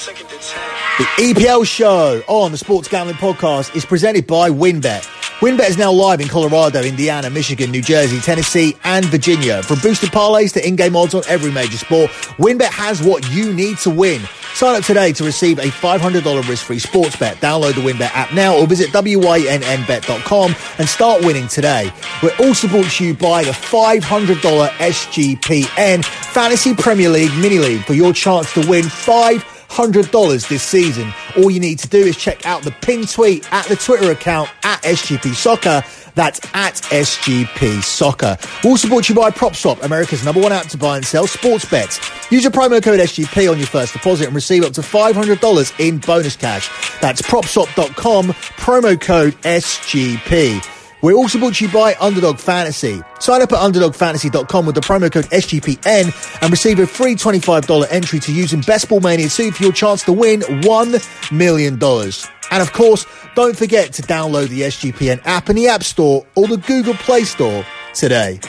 The EPL show on the Sports Gambling Podcast is presented by WynnBET. WynnBET is now live in Colorado, Indiana, Michigan, New Jersey, Tennessee, and Virginia. From boosted parlays to in-game odds on every major sport, WynnBET has what you need to win. Sign up today to receive a $500 risk-free sports bet. Download the WynnBET app now or visit wynnbet.com and start winning today. We're also brought to you by the $500 SGPN Fantasy Premier League Mini League for your chance to win five $100 this season. All you need to do is check out the pin tweet at the Twitter account at SGP Soccer. That's at SGP Soccer. We're also you by PropSwap, America's number one app to buy and sell sports bets. Use your promo code SGP on your first deposit and receive up to $500 in bonus cash. That's propswap.com, promo code SGP. We're also brought to you by Underdog Fantasy. Sign up at underdogfantasy.com with the promo code SGPN and receive a free $25 entry to use in Best Ball Mania 2 for your chance to win $1 million. And of course, don't forget to download the SGPN app in the App Store or the Google Play Store today.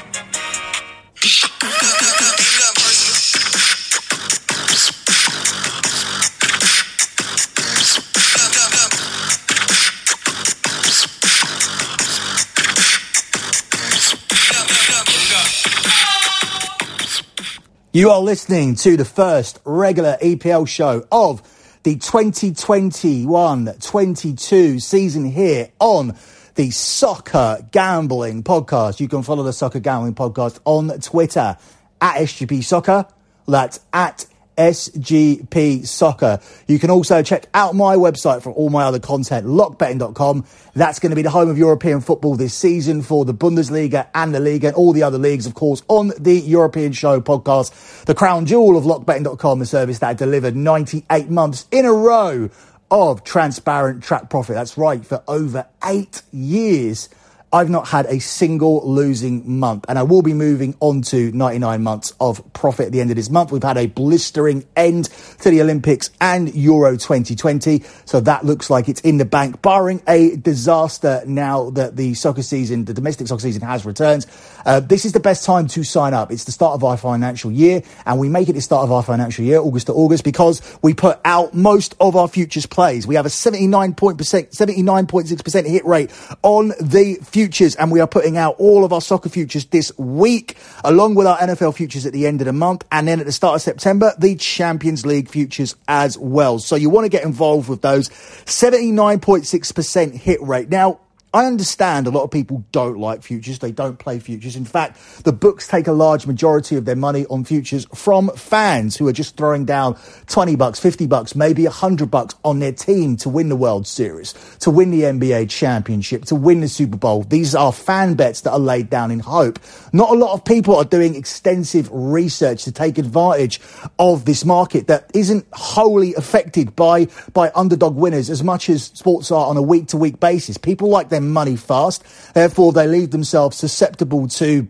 You are listening to the first regular EPL show of the 2021-22 season here on the Soccer Gambling Podcast. You can follow the Soccer Gambling Podcast on Twitter at SGP Soccer. That's at SGP Soccer. You can also check out my website for all my other content, lockbetting.com. That's going to be the home of European football this season for the Bundesliga and the Liga and all the other leagues, of course, on the European Show podcast. The crown jewel of lockbetting.com, the service that delivered 98 months in a row of transparent track profit. That's right, for over eight years. I've not had a single losing month, and I will be moving on to 99 months of profit at the end of this month. We've had a blistering end to the Olympics and Euro 2020, so that looks like it's in the bank, barring a disaster now that the soccer season, the domestic soccer season has returned. Uh, this is the best time to sign up. It's the start of our financial year, and we make it the start of our financial year, August to August, because we put out most of our futures plays. We have a 79.6% hit rate on the futures futures, and we are putting out all of our soccer futures this week, along with our NFL futures at the end of the month, and then at the start of September, the Champions League futures as well. So you want to get involved with those 79.6% hit rate. Now, I understand a lot of people don't like futures. They don't play futures. In fact, the books take a large majority of their money on futures from fans who are just throwing down 20 bucks, 50 bucks, maybe 100 bucks on their team to win the World Series, to win the NBA championship, to win the Super Bowl. These are fan bets that are laid down in hope. Not a lot of people are doing extensive research to take advantage of this market that isn't wholly affected by, by underdog winners as much as sports are on a week to week basis. People like them money fast. Therefore, they leave themselves susceptible to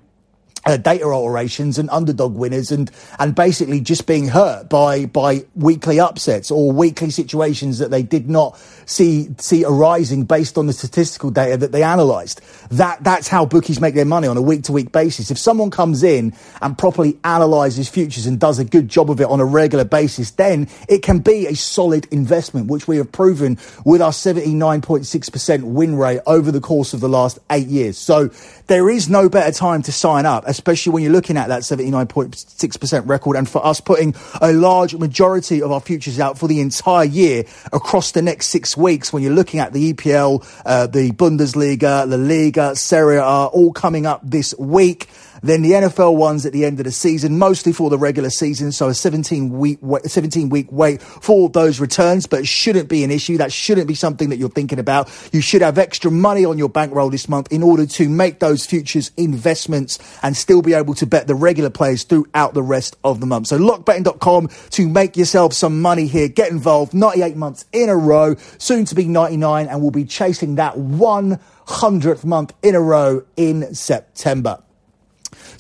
uh, data alterations and underdog winners and and basically just being hurt by by weekly upsets or weekly situations that they did not see see arising based on the statistical data that they analyzed. That that's how bookies make their money on a week to week basis. If someone comes in and properly analyzes futures and does a good job of it on a regular basis then it can be a solid investment which we have proven with our 79.6% win rate over the course of the last 8 years. So there is no better time to sign up especially when you're looking at that 79.6% record and for us putting a large majority of our futures out for the entire year across the next six weeks when you're looking at the EPL, uh, the Bundesliga, La Liga, Serie A, all coming up this week. Then the NFL ones at the end of the season, mostly for the regular season. So a 17 week, 17 week wait for those returns, but it shouldn't be an issue. That shouldn't be something that you're thinking about. You should have extra money on your bankroll this month in order to make those futures investments and still be able to bet the regular players throughout the rest of the month. So lockbetting.com to make yourself some money here. Get involved 98 months in a row, soon to be 99, and we'll be chasing that 100th month in a row in September.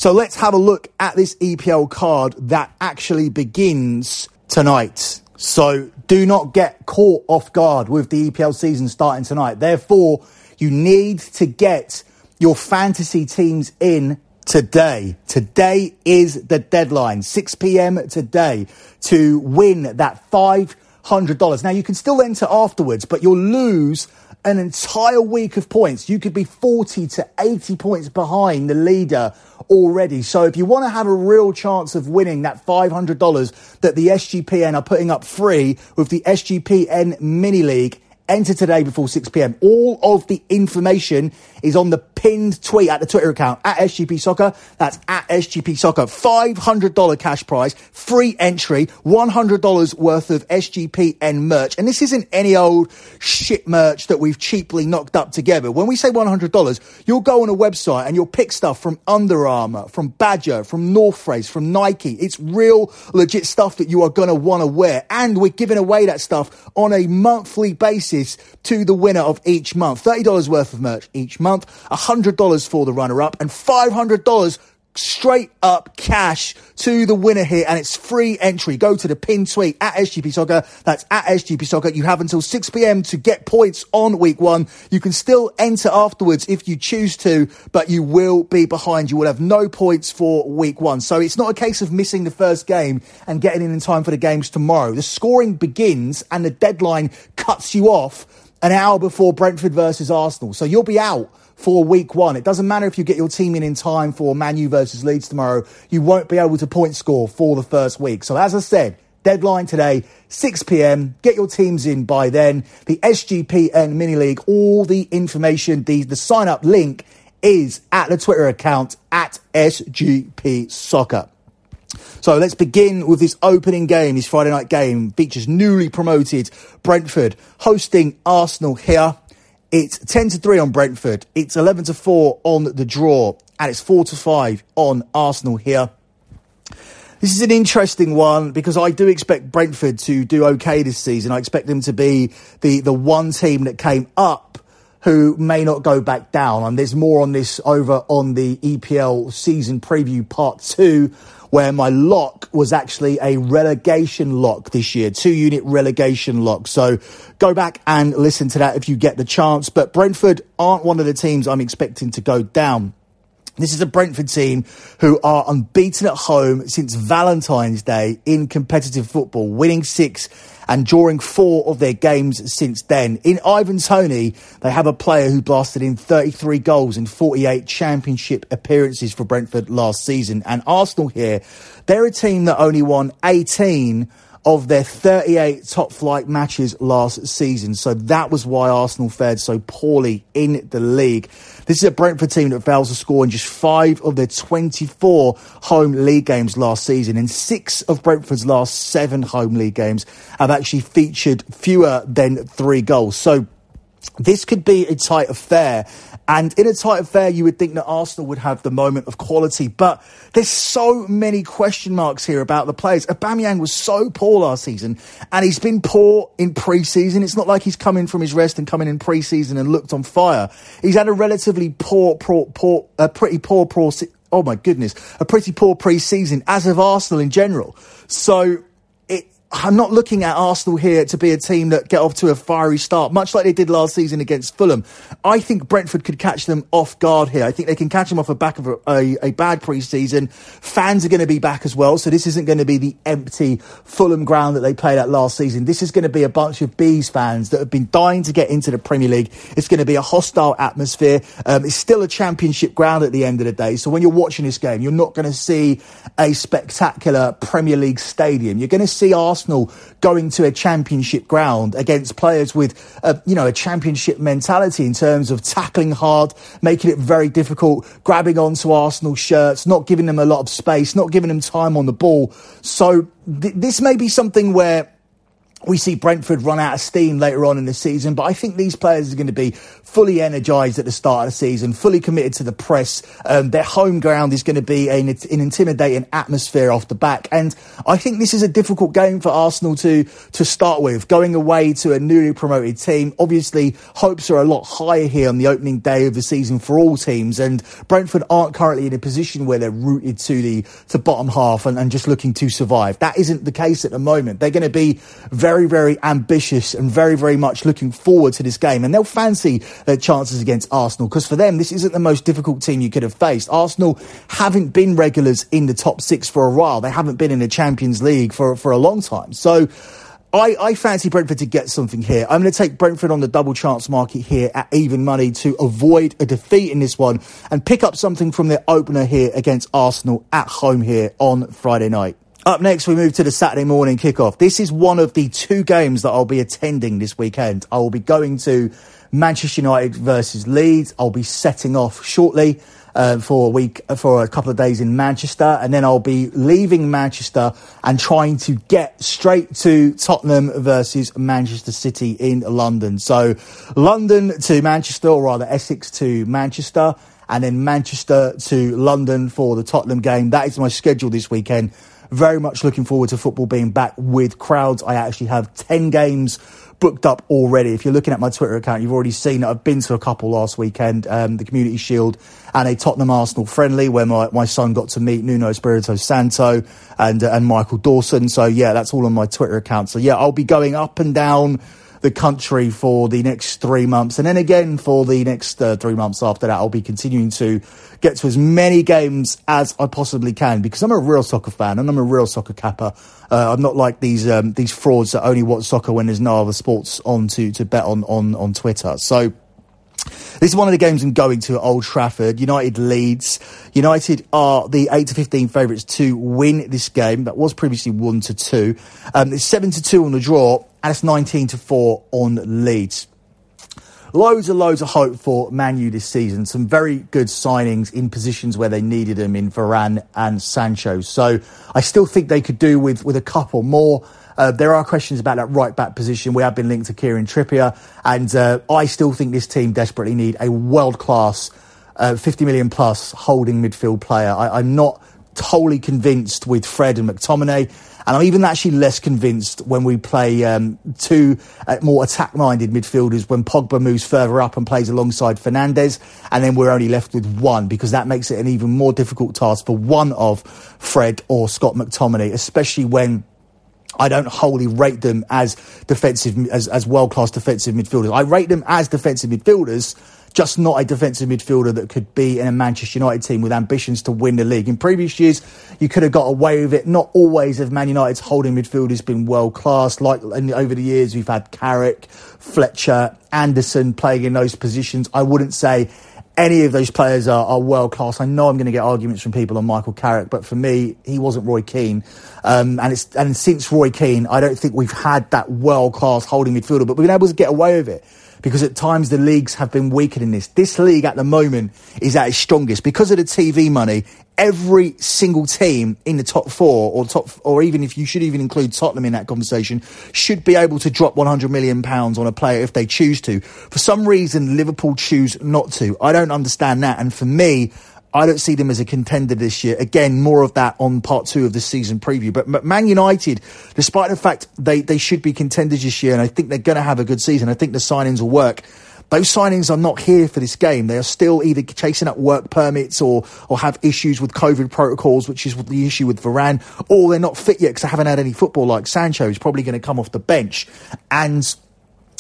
So let's have a look at this EPL card that actually begins tonight. So do not get caught off guard with the EPL season starting tonight. Therefore, you need to get your fantasy teams in today. Today is the deadline, 6 p.m. today, to win that five $500. Now, you can still enter afterwards, but you'll lose an entire week of points. You could be 40 to 80 points behind the leader already. So if you want to have a real chance of winning that $500 that the SGPN are putting up free with the SGPN Mini League, enter today before 6 p.m. All of the information is on the pinned tweet at the Twitter account at SGP Soccer. That's at SGP Soccer. $500 cash prize, free entry, $100 worth of SGPN merch. And this isn't any old shit merch that we've cheaply knocked up together. When we say $100, you'll go on a website and you'll pick stuff from Under Armour, from Badger, from North Face, from Nike. It's real legit stuff that you are going to want to wear. And we're giving away that stuff on a monthly basis to the winner of each month. $30 worth of merch each month. $100 for the runner up and $500 straight up cash to the winner here and it's free entry. Go to the pin tweet at SGP Soccer. That's at SGP Soccer. You have until 6 p.m. to get points on week one. You can still enter afterwards if you choose to, but you will be behind. You will have no points for week one. So it's not a case of missing the first game and getting in in time for the games tomorrow. The scoring begins and the deadline cuts you off an hour before Brentford versus Arsenal. So you'll be out for week one. It doesn't matter if you get your team in in time for Man U versus Leeds tomorrow. You won't be able to point score for the first week. So as I said, deadline today, 6 p.m. Get your teams in by then. The SGPN mini league, all the information, the, the sign up link is at the Twitter account at SGP Soccer. So let's begin with this opening game, this Friday night game. Features newly promoted Brentford hosting Arsenal here. It's 10 to 3 on Brentford. It's 11 to 4 on the draw. And it's 4 to 5 on Arsenal here. This is an interesting one because I do expect Brentford to do okay this season. I expect them to be the, the one team that came up who may not go back down. And there's more on this over on the EPL season preview part two where my lock was actually a relegation lock this year, two unit relegation lock. So go back and listen to that if you get the chance. But Brentford aren't one of the teams I'm expecting to go down. This is a Brentford team who are unbeaten at home since Valentine's Day in competitive football, winning six and drawing four of their games since then. In Ivan Toney, they have a player who blasted in 33 goals in 48 championship appearances for Brentford last season. And Arsenal here, they're a team that only won 18 of their 38 top flight matches last season. So that was why Arsenal fared so poorly in the league. This is a Brentford team that fails to score in just five of their 24 home league games last season. And six of Brentford's last seven home league games have actually featured fewer than three goals. So this could be a tight affair. And in a tight affair, you would think that Arsenal would have the moment of quality. But there's so many question marks here about the players. Aubameyang was so poor last season, and he's been poor in pre-season. It's not like he's coming from his rest and coming in pre-season and looked on fire. He's had a relatively poor, poor, poor, a pretty poor, poor. Oh my goodness, a pretty poor pre-season as of Arsenal in general. So I'm not looking at Arsenal here to be a team that get off to a fiery start, much like they did last season against Fulham. I think Brentford could catch them off guard here. I think they can catch them off the back of a, a, a bad pre-season. Fans are going to be back as well, so this isn't going to be the empty Fulham ground that they played at last season. This is going to be a bunch of Bees fans that have been dying to get into the Premier League. It's going to be a hostile atmosphere. Um, it's still a championship ground at the end of the day, so when you're watching this game, you're not going to see a spectacular Premier League stadium. You're going to see Arsenal Arsenal going to a championship ground against players with, a, you know, a championship mentality in terms of tackling hard, making it very difficult, grabbing onto Arsenal shirts, not giving them a lot of space, not giving them time on the ball. So th- this may be something where we see Brentford run out of steam later on in the season, but I think these players are going to be fully energised at the start of the season, fully committed to the press. Um, their home ground is going to be an, an, intimidating atmosphere off the back, and I think this is a difficult game for Arsenal to to start with. Going away to a newly promoted team, obviously hopes are a lot higher here on the opening day of the season for all teams, and Brentford aren't currently in a position where they're rooted to the to bottom half and, and just looking to survive. That isn't the case at the moment. They're going to be very very, very ambitious and very, very much looking forward to this game. And they'll fancy their chances against Arsenal because for them, this isn't the most difficult team you could have faced. Arsenal haven't been regulars in the top six for a while. They haven't been in the Champions League for, for a long time. So, I, I fancy Brentford to get something here. I'm going to take Brentford on the double chance market here at even money to avoid a defeat in this one and pick up something from their opener here against Arsenal at home here on Friday night. Up next, we move to the Saturday morning kickoff. This is one of the two games that I'll be attending this weekend. I will be going to Manchester United versus Leeds. I'll be setting off shortly uh, for a week, for a couple of days in Manchester, and then I'll be leaving Manchester and trying to get straight to Tottenham versus Manchester City in London. So London to Manchester, or rather Essex to Manchester, and then Manchester to London for the Tottenham game. That is my schedule this weekend. Very much looking forward to football being back with crowds. I actually have 10 games booked up already. If you're looking at my Twitter account, you've already seen that I've been to a couple last weekend, um, the Community Shield and a Tottenham Arsenal friendly where my, my son got to meet Nuno Espirito Santo and, uh, and Michael Dawson. So yeah, that's all on my Twitter account. So yeah, I'll be going up and down the country for the next three months. And then again for the next uh, three months after that, I'll be continuing to get to as many games as I possibly can because I'm a real soccer fan and I'm a real soccer capper. Uh, I'm not like these um, these frauds that only watch soccer when there's no other sports on to, to bet on, on, on Twitter. So this is one of the games I'm going to at Old Trafford. United Leeds. United are the 8 to 15 favourites to win this game. That was previously 1 to 2. Um, it's 7 to 2 on the draw, and it's 19 to 4 on Leeds. Loads and loads of hope for Man U this season. Some very good signings in positions where they needed them in Varane and Sancho. So I still think they could do with, with a couple more. Uh, there are questions about that right back position. We have been linked to Kieran Trippier, and uh, I still think this team desperately need a world class, uh, 50 million plus holding midfield player. I, I'm not totally convinced with Fred and McTominay. And I'm even actually less convinced when we play um, two uh, more attack minded midfielders when Pogba moves further up and plays alongside Fernandes. And then we're only left with one because that makes it an even more difficult task for one of Fred or Scott McTominay, especially when I don't wholly rate them as defensive, as, as world class defensive midfielders. I rate them as defensive midfielders, just not a defensive midfielder that could be in a Manchester United team with ambitions to win the league. In previous years, you could have got away with it. Not always have Man United's holding midfielders been world class. Like over the years, we've had Carrick, Fletcher, Anderson playing in those positions. I wouldn't say any of those players are, are world class. I know I'm going to get arguments from people on Michael Carrick, but for me, he wasn't Roy Keane. Um, and it's and since Roy Keane, I don't think we've had that world class holding midfielder, but we've been able to get away with it because at times the leagues have been weaker than this. This league at the moment is at its strongest because of the TV money. Every single team in the top four, or top, or even if you should even include Tottenham in that conversation, should be able to drop 100 million pounds on a player if they choose to. For some reason, Liverpool choose not to. I don't understand that, and for me, I don't see them as a contender this year. Again, more of that on part two of the season preview. But Man United, despite the fact they, they should be contenders this year, and I think they're going to have a good season, I think the signings will work. Those signings are not here for this game. They are still either chasing up work permits or, or have issues with COVID protocols, which is the issue with Varane, or they're not fit yet because they haven't had any football like Sancho, who's probably going to come off the bench. And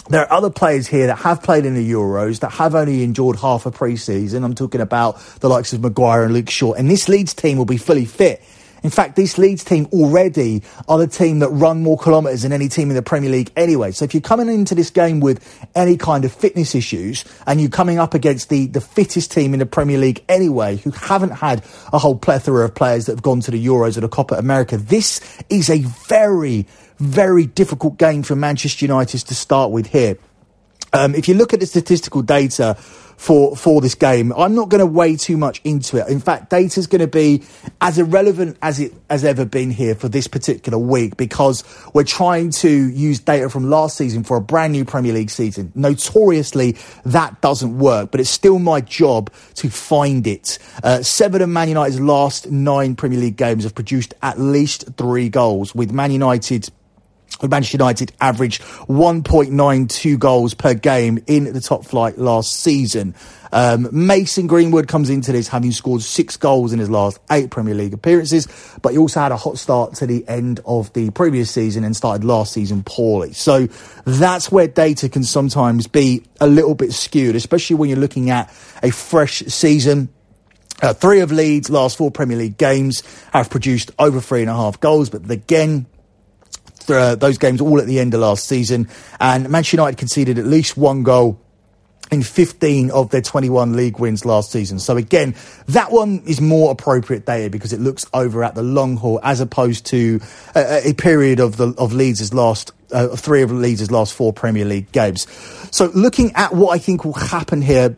there are other players here that have played in the Euros that have only endured half a pre-season. I'm talking about the likes of Maguire and Luke Shaw. And this Leeds team will be fully fit. In fact, this Leeds team already are the team that run more kilometres than any team in the Premier League anyway. So if you're coming into this game with any kind of fitness issues and you're coming up against the, the fittest team in the Premier League anyway, who haven't had a whole plethora of players that have gone to the Euros or the Copa America, this is a very, very difficult game for Manchester United to start with here. Um, if you look at the statistical data for for this game, I'm not going to weigh too much into it. In fact, data is going to be as irrelevant as it has ever been here for this particular week because we're trying to use data from last season for a brand new Premier League season. Notoriously, that doesn't work, but it's still my job to find it. Uh, seven of Man United's last nine Premier League games have produced at least three goals, with Man United Manchester United averaged 1.92 goals per game in the top flight last season. Um, Mason Greenwood comes into this having scored six goals in his last eight Premier League appearances, but he also had a hot start to the end of the previous season and started last season poorly. So that's where data can sometimes be a little bit skewed, especially when you're looking at a fresh season. Uh, three of Leeds' last four Premier League games have produced over three and a half goals, but again, Uh, those games all at the end of last season, and Manchester United conceded at least one goal in 15 of their 21 league wins last season. So again, that one is more appropriate data because it looks over at the long haul as opposed to a, a period of the of Leeds' last uh, three of Leeds' last four Premier League games. So looking at what I think will happen here,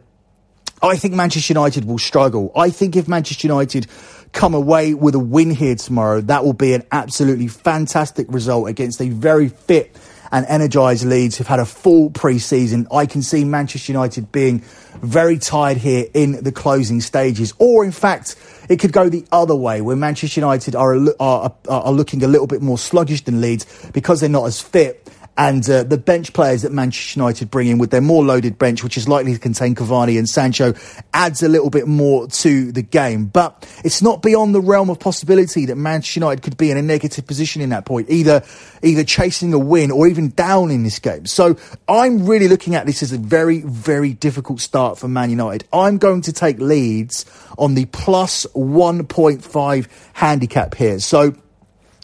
I think Manchester United will struggle. I think if Manchester United come away with a win here tomorrow, that will be an absolutely fantastic result against a very fit and energised Leeds who've had a full pre-season. I can see Manchester United being very tired here in the closing stages, or in fact, it could go the other way, where Manchester United are, are, are looking a little bit more sluggish than Leeds because they're not as fit and uh, the bench players that Manchester United bring in with their more loaded bench, which is likely to contain Cavani and Sancho, adds a little bit more to the game. But it's not beyond the realm of possibility that Manchester United could be in a negative position in that point, either either chasing a win or even down in this game. So I'm really looking at this as a very, very difficult start for Man United. I'm going to take Leeds on the plus 1.5 handicap here. So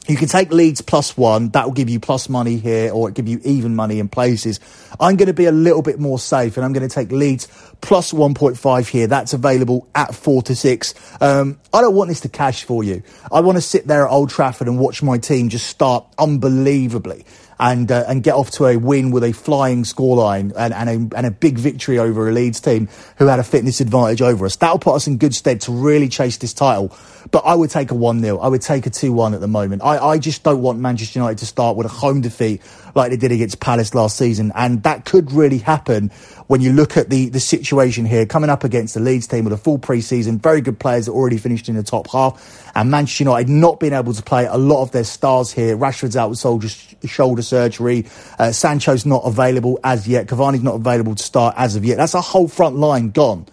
you can take Leeds plus one. That will give you plus money here, or it give you even money in places. I'm going to be a little bit more safe, and I'm going to take Leeds plus 1.5 here. That's available at four to six. Um, I don't want this to cash for you. I want to sit there at Old Trafford and watch my team just start unbelievably and uh, and get off to a win with a flying scoreline and, and, a, and a big victory over a Leeds team who had a fitness advantage over us. That'll put us in good stead to really chase this title. But I would take a 1 0. I would take a 2 1 at the moment. I, I just don't want Manchester United to start with a home defeat like they did against Palace last season. And that could really happen when you look at the, the situation here, coming up against the Leeds team with a full pre-season, very good players that already finished in the top half, and Manchester United not being able to play a lot of their stars here. Rashford's out with shoulder, shoulder surgery. Uh, Sancho's not available as yet. Cavani's not available to start as of yet. That's a whole front line gone.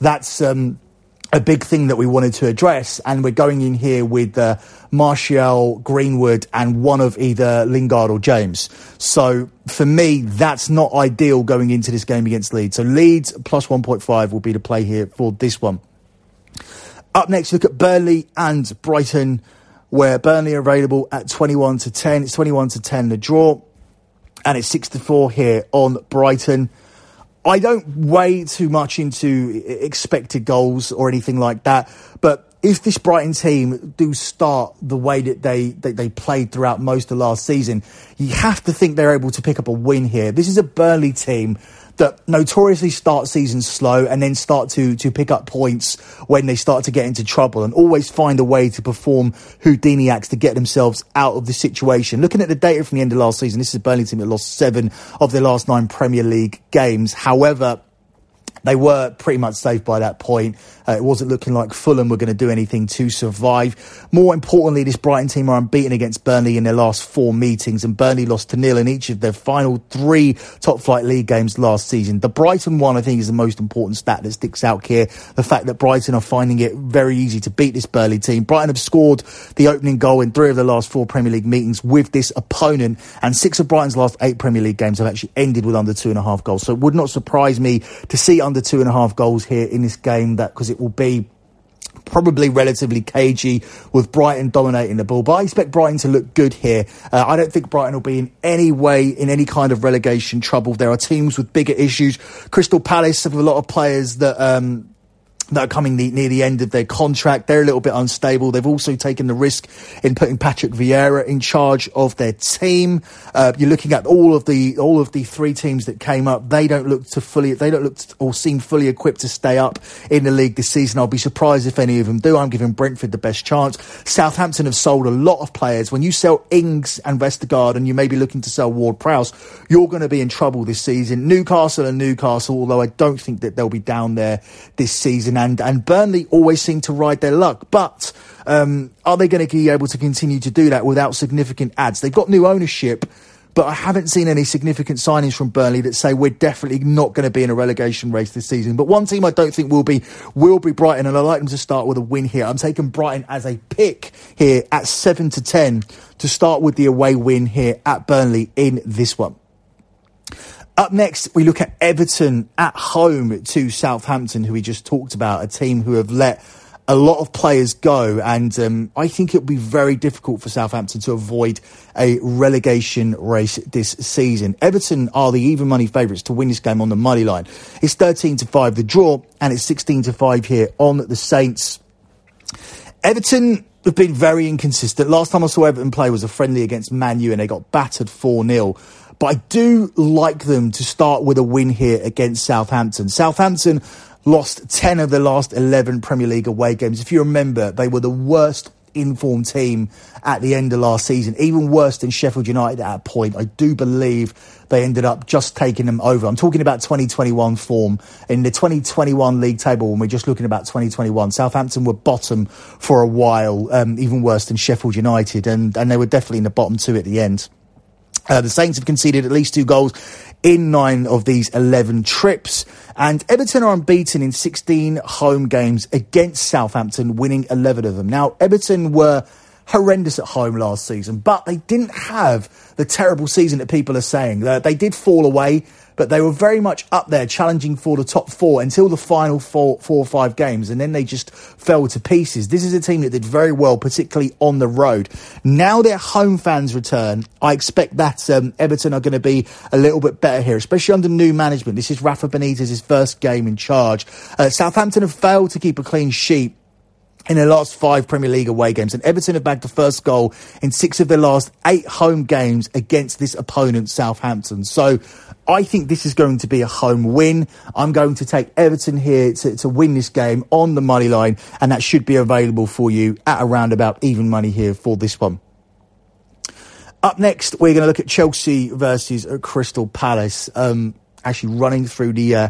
That's um, a big thing that we wanted to address, and we're going in here with uh, Martial, Greenwood, and one of either Lingard or James. So for me, that's not ideal going into this game against Leeds. So Leeds plus 1.5 will be the play here for this one. Up next, look at Burnley and Brighton, where Burnley are available at 21 to 10. It's 21 to 10 the draw, and it's 6 to 4 here on Brighton. I don't weigh too much into expected goals or anything like that, but if this Brighton team do start the way that they, that they played throughout most of last season, you have to think they're able to pick up a win here. This is a Burnley team that notoriously start seasons slow and then start to to pick up points when they start to get into trouble and always find a way to perform Houdini acts to get themselves out of the situation. Looking at the data from the end of last season, this is Burnley team that lost seven of their last nine Premier League games. However, they were pretty much safe by that point. Uh, it wasn't looking like Fulham were going to do anything to survive. More importantly, this Brighton team are unbeaten against Burnley in their last four meetings, and Burnley lost to nil in each of their final three top flight league games last season. The Brighton one, I think, is the most important stat that sticks out here. The fact that Brighton are finding it very easy to beat this Burnley team. Brighton have scored the opening goal in three of the last four Premier League meetings with this opponent, and six of Brighton's last eight Premier League games have actually ended with under two and a half goals. So it would not surprise me to see under two and a half goals here in this game that because it will be probably relatively cagey with Brighton dominating the ball. But I expect Brighton to look good here. Uh, I don't think Brighton will be in any way in any kind of relegation trouble. There are teams with bigger issues. Crystal Palace have a lot of players that um, that are coming near the end of their contract. They're a little bit unstable. They've also taken the risk in putting Patrick Vieira in charge of their team. Uh, you're looking at all of the all of the three teams that came up. They don't look to fully. They don't look to, or seem fully equipped to stay up in the league this season. I'll be surprised if any of them do. I'm giving Brentford the best chance. Southampton have sold a lot of players. When you sell Ings and Vestergaard, and you may be looking to sell Ward Prowse, you're going to be in trouble this season. Newcastle and Newcastle, although I don't think that they'll be down there this season and and Burnley always seem to ride their luck. But um, are they going to be able to continue to do that without significant ads? They've got new ownership. But I haven't seen any significant signings from Burnley that say we're definitely not going to be in a relegation race this season. But one team I don't think will be will be Brighton, and I like them to start with a win here. I'm taking Brighton as a pick here at seven to ten to start with the away win here at Burnley in this one. Up next, we look at Everton at home to Southampton, who we just talked about, a team who have let a lot of players go, and um, I think it'll be very difficult for Southampton to avoid a relegation race this season. Everton are the even money favourites to win this game on the money line. It's 13 to 5 the draw, and it's 16 to 5 here on the Saints. Everton have been very inconsistent. Last time I saw Everton play was a friendly against Man U, and they got battered 4 0. But I do like them to start with a win here against Southampton. Southampton lost 10 of the last 11 Premier League away games. If you remember, they were the worst informed team at the end of last season, even worse than Sheffield United at that point. I do believe they ended up just taking them over. I'm talking about 2021 form. In the 2021 league table, when we're just looking about 2021, Southampton were bottom for a while, um, even worse than Sheffield United, and, and they were definitely in the bottom two at the end. Uh, the Saints have conceded at least two goals in nine of these 11 trips. And Everton are unbeaten in 16 home games against Southampton, winning 11 of them. Now, Everton were horrendous at home last season, but they didn't have the terrible season that people are saying. Uh, they did fall away but they were very much up there challenging for the top four until the final four, four or five games, and then they just fell to pieces. This is a team that did very well, particularly on the road. Now their home fans return. I expect that um, Everton are going to be a little bit better here, especially under new management. This is Rafa Benitez's first game in charge. Uh, Southampton have failed to keep a clean sheet in their last five Premier League away games, and Everton have bagged the first goal in six of their last eight home games against this opponent, Southampton. So I think this is going to be a home win. I'm going to take Everton here to, to win this game on the money line, and that should be available for you at around about even money here for this one. Up next, we're going to look at Chelsea versus Crystal Palace. Um, actually, running through the uh,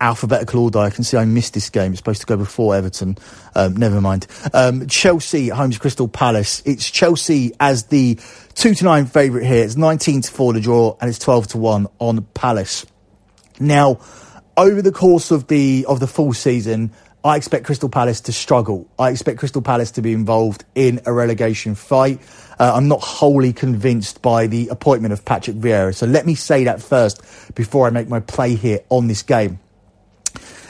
alphabetical order. I can see I missed this game. It's supposed to go before Everton. Um, never mind. Um, Chelsea home to Crystal Palace. It's Chelsea as the two to nine favourite here. It's nineteen to four to draw, and it's twelve to one on Palace. Now, over the course of the of the full season, I expect Crystal Palace to struggle. I expect Crystal Palace to be involved in a relegation fight. Uh, I'm not wholly convinced by the appointment of Patrick Vieira. So let me say that first before I make my play here on this game.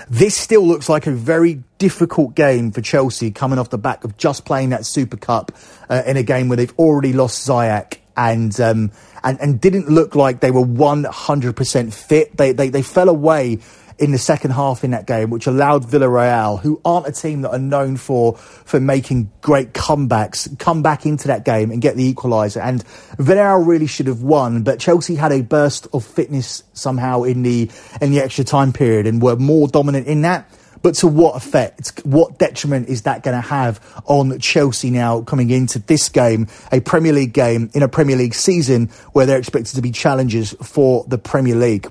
This still looks like a very difficult game for Chelsea coming off the back of just playing that Super Cup uh, in a game where they've already lost Ziyech and, um, and, and didn't look like they were 100% fit. They, they, they fell away in the second half in that game, which allowed Villarreal, who aren't a team that are known for for making great comebacks, come back into that game and get the equaliser. And Villarreal really should have won, but Chelsea had a burst of fitness somehow in the in the extra time period and were more dominant in that. But to what effect? What detriment is that going to have on Chelsea now coming into this game, a Premier League game in a Premier League season where they're expected to be challengers for the Premier League?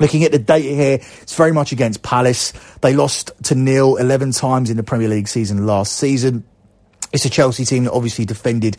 Looking at the data here, it's very much against Palace. They lost to nil 11 times in the Premier League season last season. It's a Chelsea team that obviously defended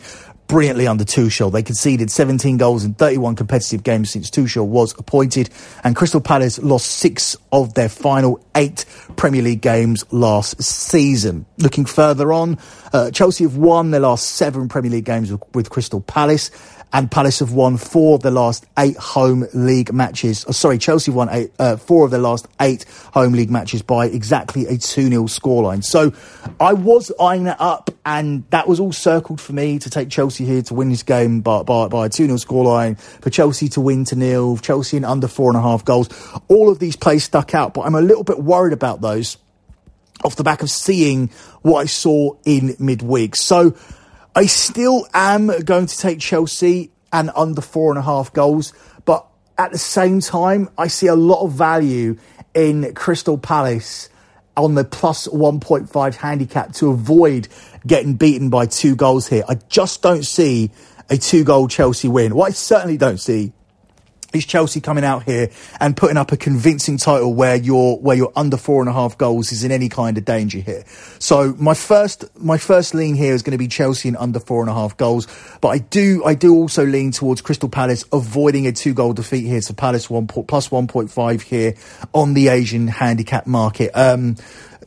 brilliantly under Tuchel. They conceded 17 goals in 31 competitive games since Tuchel was appointed, and Crystal Palace lost six of their final eight Premier League games last season. Looking further on, uh, Chelsea have won their last seven Premier League games with, with Crystal Palace and Palace have won four of the last eight home league matches. Oh, sorry, Chelsea won eight, uh, four of the last eight home league matches by exactly a 2 0 scoreline. So I was eyeing that up, and that was all circled for me to take Chelsea here to win this game by, by, by a 2 0 scoreline, for Chelsea to win to nil, Chelsea in under four and a half goals. All of these plays stuck out, but I'm a little bit worried about those off the back of seeing what I saw in midweek. So I still am going to take Chelsea and under four and a half goals, but at the same time, I see a lot of value in Crystal Palace on the plus 1.5 handicap to avoid getting beaten by two goals here. I just don't see a two goal Chelsea win. What I certainly don't see is Chelsea coming out here and putting up a convincing title where you're where you're under four and a half goals is in any kind of danger here. So my first my first lean here is going to be Chelsea and under four and a half goals, but I do I do also lean towards Crystal Palace avoiding a two goal defeat here. So Palace one plus one point five here on the Asian handicap market. Um,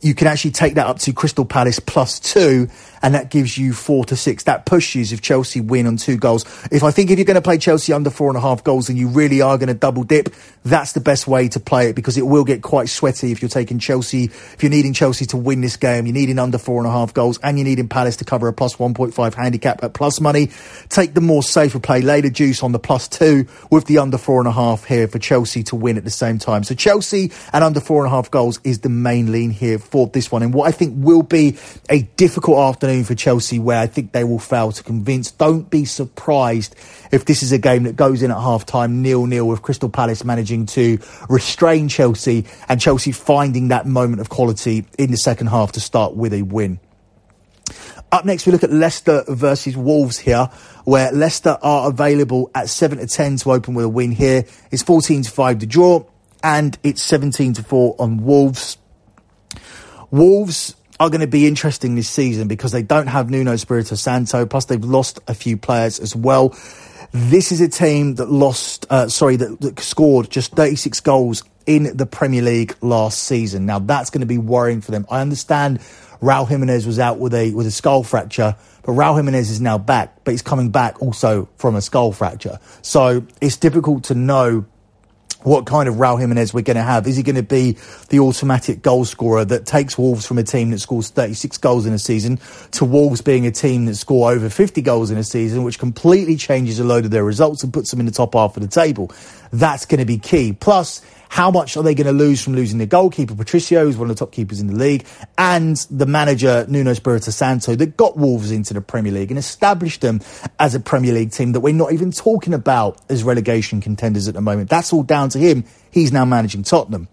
you can actually take that up to Crystal Palace plus two, and that gives you four to six. That pushes if Chelsea win on two goals. If I think if you're going to play Chelsea under four and a half goals and you really are going to double dip, that's the best way to play it because it will get quite sweaty if you're taking Chelsea, if you're needing Chelsea to win this game, you're needing under four and a half goals, and you're needing Palace to cover a plus 1.5 handicap at plus money. Take the more safer play, lay the juice on the plus two with the under four and a half here for Chelsea to win at the same time. So Chelsea and under four and a half goals is the main lean here for this one. And what I think will be a difficult afternoon for Chelsea where I think they will fail to convince. Don't be surprised if this is a game that goes in at half time nil nil with Crystal Palace managing to restrain Chelsea and Chelsea finding that moment of quality in the second half to start with a win. Up next, we look at Leicester versus Wolves here, where Leicester are available at 7 to 10 to open with a win here. It's 14 to 5 to draw, and it's 17 to 4 on Wolves. Wolves are going to be interesting this season because they don't have Nuno Espirito Santo, plus they've lost a few players as well. This is a team that lost, uh, sorry, that, that scored just 36 goals in the Premier League last season. Now that's going to be worrying for them. I understand Raul Jimenez was out with a with a skull fracture, but Raul Jimenez is now back, but he's coming back also from a skull fracture. So it's difficult to know what kind of Raul Jimenez we're going to have. Is he going to be the automatic goal scorer that takes Wolves from a team that scores 36 goals in a season to Wolves being a team that score over 50 goals in a season, which completely changes a load of their results and puts them in the top half of the table? That's going to be key. Plus, how much are they going to lose from losing their goalkeeper, Patricio, who's one of the top keepers in the league, and the manager, Nuno Espirito Santo, that got Wolves into the Premier League and established them as a Premier League team that we're not even talking about as relegation contenders at the moment. That's all down to him. He's now managing Tottenham.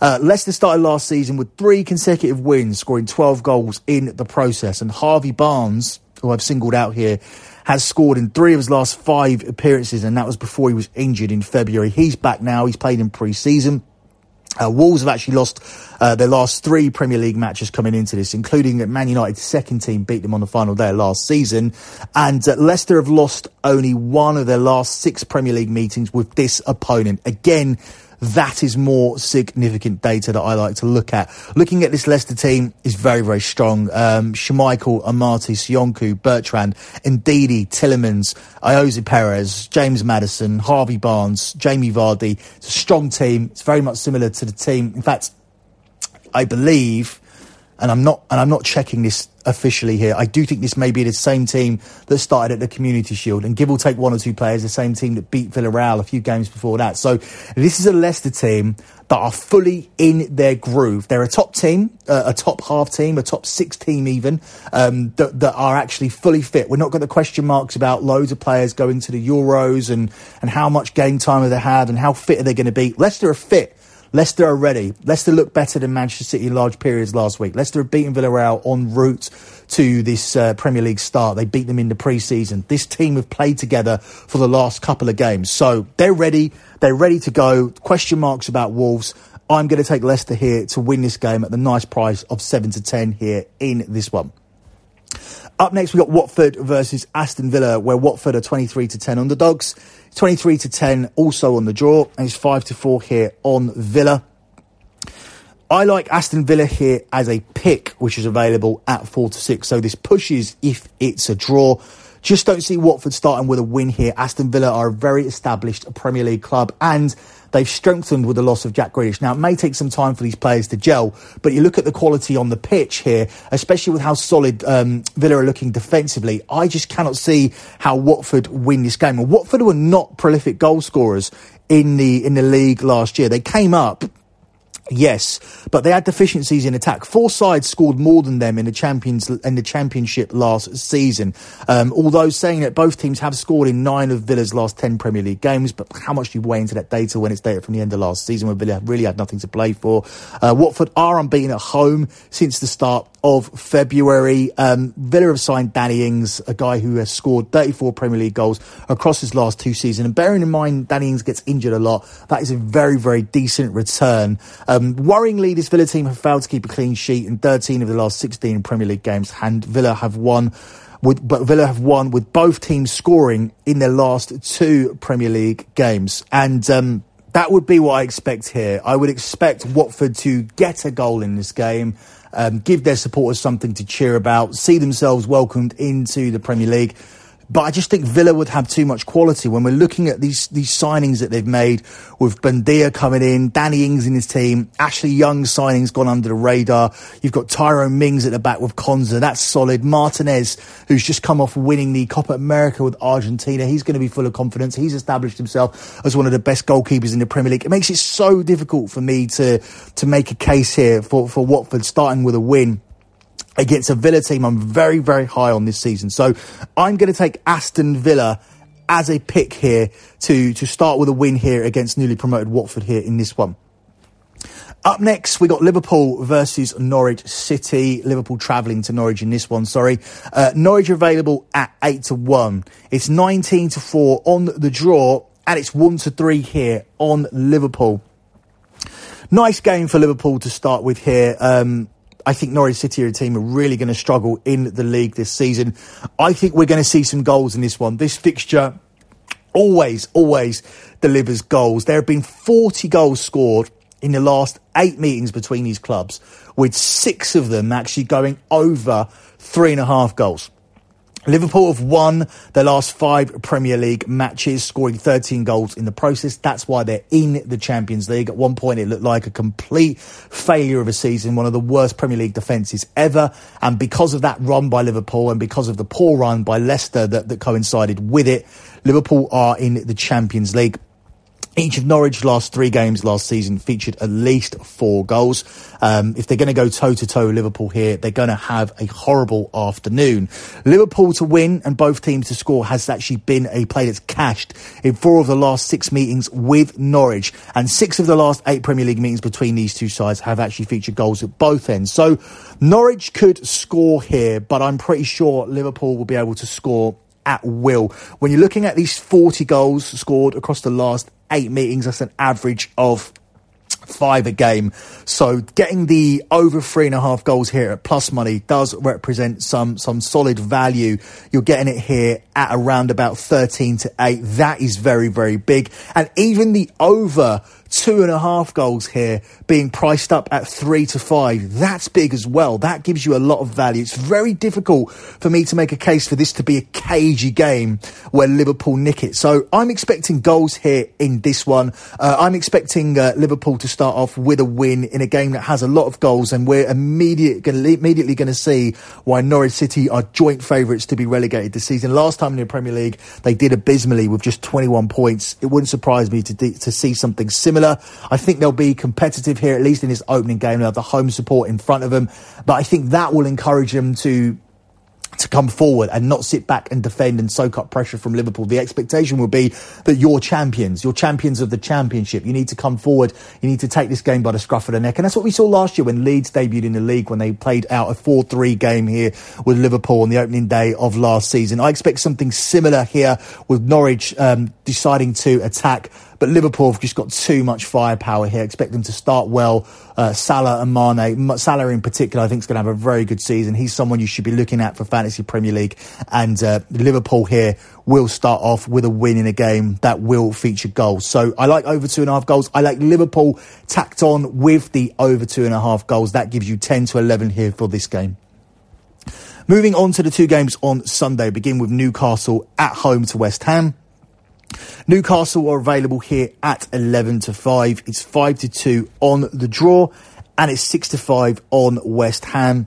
Uh, Leicester started last season with three consecutive wins, scoring 12 goals in the process. And Harvey Barnes, who I've singled out here, has scored in three of his last five appearances, and that was before he was injured in February. He's back now. He's played in pre-season. Uh, Wolves have actually lost uh, their last three Premier League matches coming into this, including that Man United's second team beat them on the final day of last season. And uh, Leicester have lost only one of their last six Premier League meetings with this opponent. Again, that is more significant data that I like to look at. Looking at this Leicester team is very, very strong. Um, Schmeichel, Amartey, Söyüncü, Bertrand, Ndidi, Tielemans, Ayoze Perez, James Maddison, Harvey Barnes, Jamie Vardy. It's a strong team. It's very much similar to the team. In fact, I believe, and I'm not, and I'm not checking this officially here. I do think this may be the same team that started at the Community Shield, and give or take one or two players, the same team that beat Villarreal a few games before that. So this is a Leicester team that are fully in their groove. They're a top team, uh, a top half team, a top six team even, um, that, that are actually fully fit. We're not got the question marks about loads of players going to the Euros and, and how much game time have they had and how fit are they going to be. Leicester are fit. Leicester are ready. Leicester looked better than Manchester City in large periods last week. Leicester have beaten Villarreal en route to this uh, Premier League start. They beat them in the pre-season. This team have played together for the last couple of games. So they're ready. They're ready to go. Question marks about Wolves. I'm going to take Leicester here to win this game at the nice price of 7 to 10 here in this one. Up next, we've got Watford versus Aston Villa, where Watford are 23 to 10 underdogs. 23 to 10 also on the draw, and it's 5 to 4 here on Villa. I like Aston Villa here as a pick, which is available at 4 to 6. So this pushes if it's a draw. Just don't see Watford starting with a win here. Aston Villa are a very established Premier League club and they've strengthened with the loss of Jack Grealish. Now, it may take some time for these players to gel, but you look at the quality on the pitch here, especially with how solid um, Villa are looking defensively. I just cannot see how Watford win this game. And Watford were not prolific goal scorers in the in the league last year. They came up Yes, but they had deficiencies in attack. Four sides scored more than them in the champions in the championship last season. Um, although saying that both teams have scored in nine of Villa's last ten Premier League games, but how much do you weigh into that data when it's data from the end of last season when Villa really had nothing to play for? Uh, Watford are unbeaten at home since the start of February. Um, Villa have signed Danny Ings, a guy who has scored 34 Premier League goals across his last two seasons. And bearing in mind Danny Ings gets injured a lot, that is a very, very decent return. Um, worryingly, this Villa team have failed to keep a clean sheet in 13 of the last 16 Premier League games, and Villa have won. With, but Villa have won with both teams scoring in their last two Premier League games. And um, that would be what I expect here. I would expect Watford to get a goal in this game um, give their supporters something to cheer about, see themselves welcomed into the Premier League. But I just think Villa would have too much quality when we're looking at these these signings that they've made with Buendia coming in, Danny Ings in his team, Ashley Young signings gone under the radar. You've got Tyrone Mings at the back with Konsa, that's solid. Martinez, who's just come off winning the Copa America with Argentina, he's going to be full of confidence. He's established himself as one of the best goalkeepers in the Premier League. It makes it so difficult for me to to make a case here for for Watford starting with a win against a Villa team I'm very, very high on this season. So I'm going to take Aston Villa as a pick here to, to start with a win here against newly promoted Watford here in this one. Up next, we got Liverpool versus Norwich City. Liverpool travelling to Norwich in this one, sorry. Uh, Norwich available at 8 to 1. It's 19 to 4 on the draw, and it's 1 to 3 here on Liverpool. Nice game for Liverpool to start with here. Um, I think Norwich City are a team are really going to struggle in the league this season. I think we're going to see some goals in this one. This fixture always, always delivers goals. There have been 40 goals scored in the last eight meetings between these clubs, with six of them actually going over three and a half goals. Liverpool have won their last five Premier League matches, scoring 13 goals in the process. That's why they're in the Champions League. At one point, it looked like a complete failure of a season, one of the worst Premier League defences ever. And because of that run by Liverpool and because of the poor run by Leicester that, that coincided with it, Liverpool are in the Champions League. Each of Norwich's last three games last season featured at least four goals. Um, if they're going to go toe to toe with Liverpool here, they're going to have a horrible afternoon. Liverpool to win and both teams to score has actually been a play that's cashed in four of the last six meetings with Norwich, and six of the last eight Premier League meetings between these two sides have actually featured goals at both ends. So Norwich could score here, but I'm pretty sure Liverpool will be able to score at will. When you're looking at these 40 goals scored across the last eight meetings. That's an average of five a game. So getting the over three and a half goals here at plus money does represent some some solid value. You're getting it here at around about 13 to 8. That is very, very big. And even the over two and a half goals here being priced up at three to five. That's big as well. That gives you a lot of value. It's very difficult for me to make a case for this to be a cagey game where Liverpool nick it. So I'm expecting goals here in this one. Uh, I'm expecting uh, Liverpool to start off with a win in a game that has a lot of goals, and we're immediate, gonna, immediately going to see why Norwich City are joint favourites to be relegated this season. Last time in the Premier League, they did abysmally with just 21 points. It wouldn't surprise me to, to see something similar similar. I think they'll be competitive here, at least in this opening game. They'll have the home support in front of them. But I think that will encourage them to to come forward and not sit back and defend and soak up pressure from Liverpool. The expectation will be that you're champions, you're champions of the championship. You need to come forward. You need to take this game by the scruff of the neck. And that's what we saw last year when Leeds debuted in the league, when they played out a 4-3 game here with Liverpool on the opening day of last season. I expect something similar here with Norwich um, deciding to attack but Liverpool have just got too much firepower here. Expect them to start well. Uh, Salah and Mane, Salah in particular, I think is going to have a very good season. He's someone you should be looking at for Fantasy Premier League. And uh, Liverpool here will start off with a win in a game that will feature goals. So I like over two and a half goals. I like Liverpool tacked on with the over two and a half goals. That gives you 10 to 11 here for this game. Moving on to the two games on Sunday, begin with Newcastle at home to West Ham. Newcastle are available here at 11 to 5. It's 5 to 2 on the draw and it's 6 to 5 on West Ham.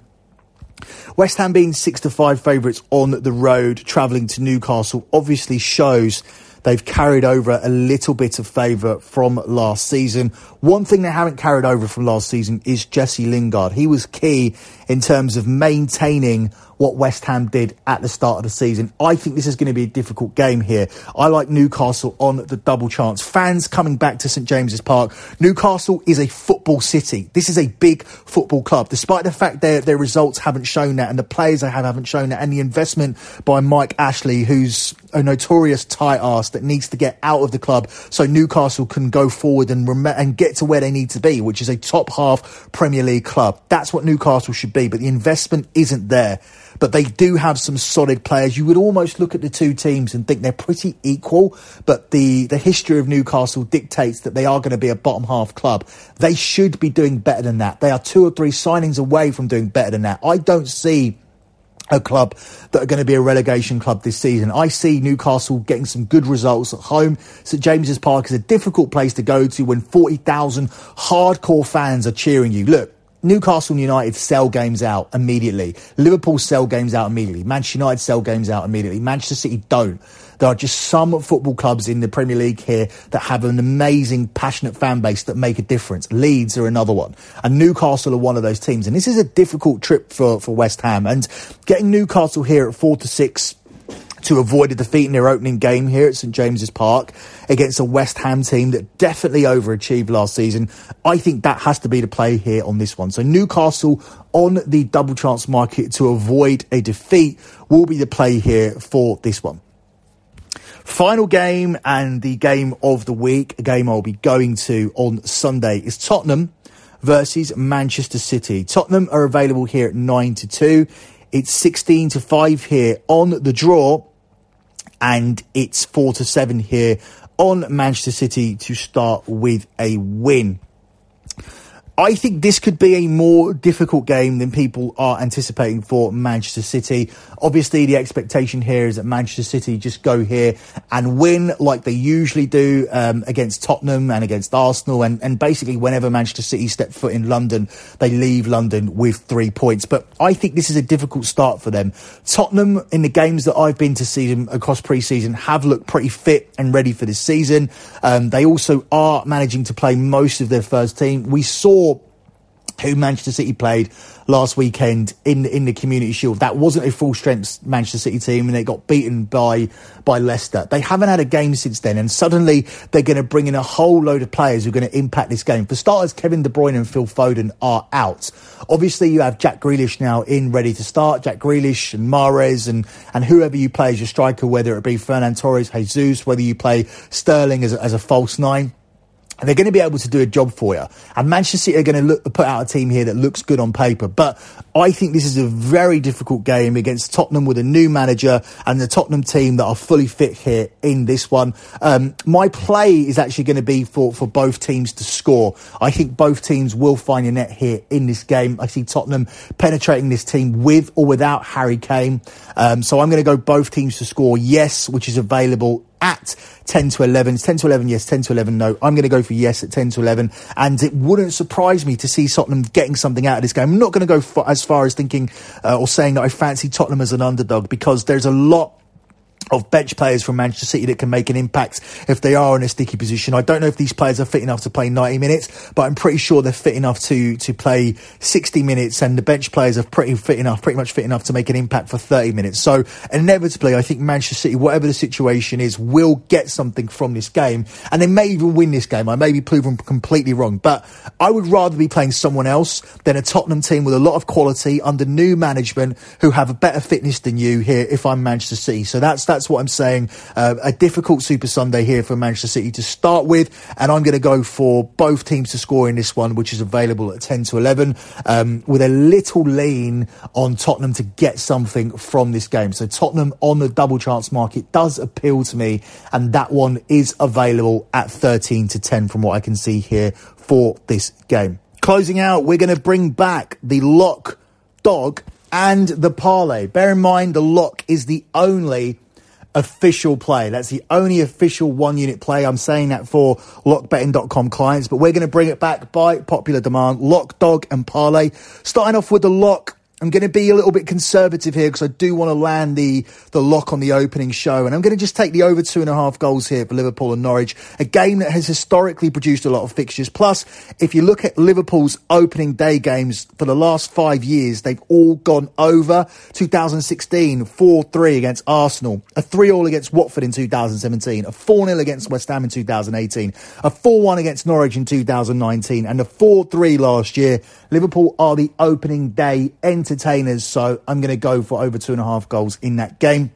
West Ham being 6 to 5 favourites on the road, travelling to Newcastle, obviously shows they've carried over a little bit of favour from last season. One thing they haven't carried over from last season is Jesse Lingard. He was key in terms of maintaining what West Ham did at the start of the season. I think this is going to be a difficult game here. I like Newcastle on the double chance. Fans coming back to St James's Park. Newcastle is a football city. This is a big football club. Despite the fact their, their results haven't shown that and the players they have haven't shown that and the investment by Mike Ashley, who's a notorious tight ass that needs to get out of the club so Newcastle can go forward and rem- and get to where they need to be, which is a top half Premier League club. That's what Newcastle should be, but the investment isn't there. But they do have some solid players. You would almost look at the two teams and think they're pretty equal, but the, the history of Newcastle dictates that they are going to be a bottom half club. They should be doing better than that. They are two or three signings away from doing better than that. I don't see a club that are going to be a relegation club this season. I see Newcastle getting some good results at home. St James's Park is a difficult place to go to when 40,000 hardcore fans are cheering you. Look, Newcastle United sell games out immediately. Liverpool sell games out immediately. Manchester United sell games out immediately. Manchester City don't. There are just some football clubs in the Premier League here that have an amazing, passionate fan base that make a difference. Leeds are another one. And Newcastle are one of those teams. And this is a difficult trip for, for West Ham. And getting Newcastle here at four to six to avoid a defeat in their opening game here at St James's Park against a West Ham team that definitely overachieved last season. I think that has to be the play here on this one. So Newcastle on the double chance market to avoid a defeat will be the play here for this one. Final game and the game of the week, a game I'll be going to on Sunday is Tottenham versus Manchester City. Tottenham are available here at 9 to 2. It's 16 to 5 here on the draw and it's four to seven here on Manchester City to start with a win. I think this could be a more difficult game than people are anticipating for Manchester City. Obviously, the expectation here is that Manchester City just go here and win like they usually do um, against Tottenham and against Arsenal. And, and basically, whenever Manchester City step foot in London, they leave London with three points. But I think this is a difficult start for them. Tottenham, in the games that I've been to see them across pre season, have looked pretty fit and ready for this season. Um, they also are managing to play most of their first team. We saw who Manchester City played last weekend in in the Community Shield. That wasn't a full strength Manchester City team, and they got beaten by by Leicester. They haven't had a game since then, and suddenly they're going to bring in a whole load of players who are going to impact this game. For starters, Kevin De Bruyne and Phil Foden are out. Obviously, you have Jack Grealish now in ready to start. Jack Grealish and Mahrez and and whoever you play as your striker, whether it be Ferran Torres, Jesus, whether you play Sterling as as a false nine they're going to be able to do a job for you. And Manchester City are going to look, put out a team here that looks good on paper. But I think this is a very difficult game against Tottenham with a new manager and the Tottenham team that are fully fit here in this one. Um, my play is actually going to be for, for both teams to score. I think both teams will find a net here in this game. I see Tottenham penetrating this team with or without Harry Kane. Um, so I'm going to go both teams to score, yes, which is available at 10 to 11. It's 10 to 11, yes, 10 to 11, no. I'm going to go for yes at 10 to 11. And it wouldn't surprise me to see Tottenham getting something out of this game. I'm not going to go as far as thinking uh, or saying that I fancy Tottenham as an underdog because there's a lot of bench players from Manchester City that can make an impact if they are in a sticky position. I don't know if these players are fit enough to play 90 minutes, but I'm pretty sure they're fit enough to to play 60 minutes and the bench players are pretty fit enough, pretty much fit enough to make an impact for 30 minutes. So inevitably, I think Manchester City, whatever the situation is, will get something from this game and they may even win this game. I may be proven completely wrong, but I would rather be playing someone else than a Tottenham team with a lot of quality under new management who have a better fitness than you here if I'm Manchester City. So that's, that's what I'm saying. Uh, a difficult Super Sunday here for Manchester City to start with, and I'm going to go for both teams to score in this one, which is available at 10 to 11, um, with a little lean on Tottenham to get something from this game. So Tottenham on the double chance market does appeal to me, and that one is available at 13 to 10 from what I can see here for this game. Closing out, we're going to bring back the lock dog and the parlay. Bear in mind, the lock is the only official play. That's the only official one unit play. I'm saying that for lockbetting.com clients, but we're going to bring it back by popular demand. Lock, dog, and parlay. Starting off with the lock I'm going to be a little bit conservative here because I do want to land the, the lock on the opening show. And I'm going to just take the over two and a half goals here for Liverpool and Norwich, a game that has historically produced a lot of fixtures. Plus, if you look at Liverpool's opening day games for the last five years, they've all gone over. 2016, 4-3 against Arsenal, a 3-all against Watford in 2017, a 4-0 against West Ham in 2018, a 4-1 against Norwich in 2019, and a 4-3 last year. Liverpool are the opening day end entertainers. So I'm going to go for over two and a half goals in that game.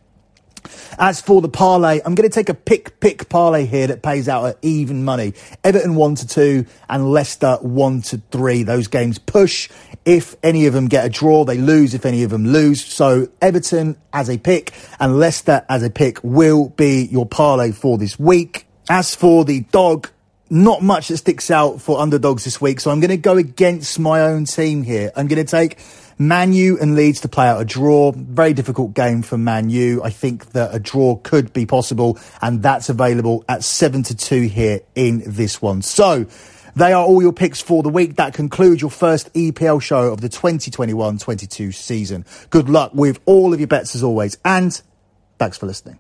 As for the parlay, I'm going to take a pick pick parlay here that pays out at even money. Everton 1 to 2 and Leicester 1 to 3. Those games push. If any of them get a draw, they lose if any of them lose. So Everton as a pick and Leicester as a pick will be your parlay for this week. As for the dog, not much that sticks out for underdogs this week. So I'm going to go against my own team here. I'm going to take Man U and Leeds to play out a draw. Very difficult game for Man U. I think that a draw could be possible, and that's available at 7 to 2 here in this one. So, they are all your picks for the week. That concludes your first EPL show of the 2021 22 season. Good luck with all of your bets as always, and thanks for listening.